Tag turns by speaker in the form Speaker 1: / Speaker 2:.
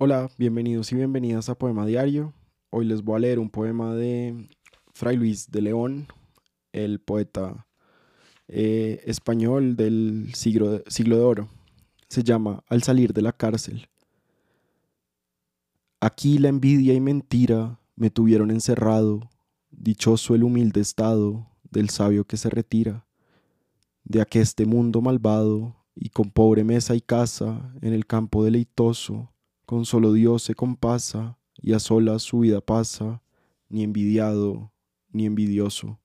Speaker 1: Hola, bienvenidos y bienvenidas a Poema Diario. Hoy les voy a leer un poema de Fray Luis de León, el poeta eh, español del siglo de, siglo de oro. Se llama Al salir de la cárcel. Aquí la envidia y mentira me tuvieron encerrado, dichoso el humilde estado del sabio que se retira de aqueste mundo malvado y con pobre mesa y casa en el campo deleitoso con solo Dios se compasa y a solas su vida pasa, ni envidiado ni envidioso.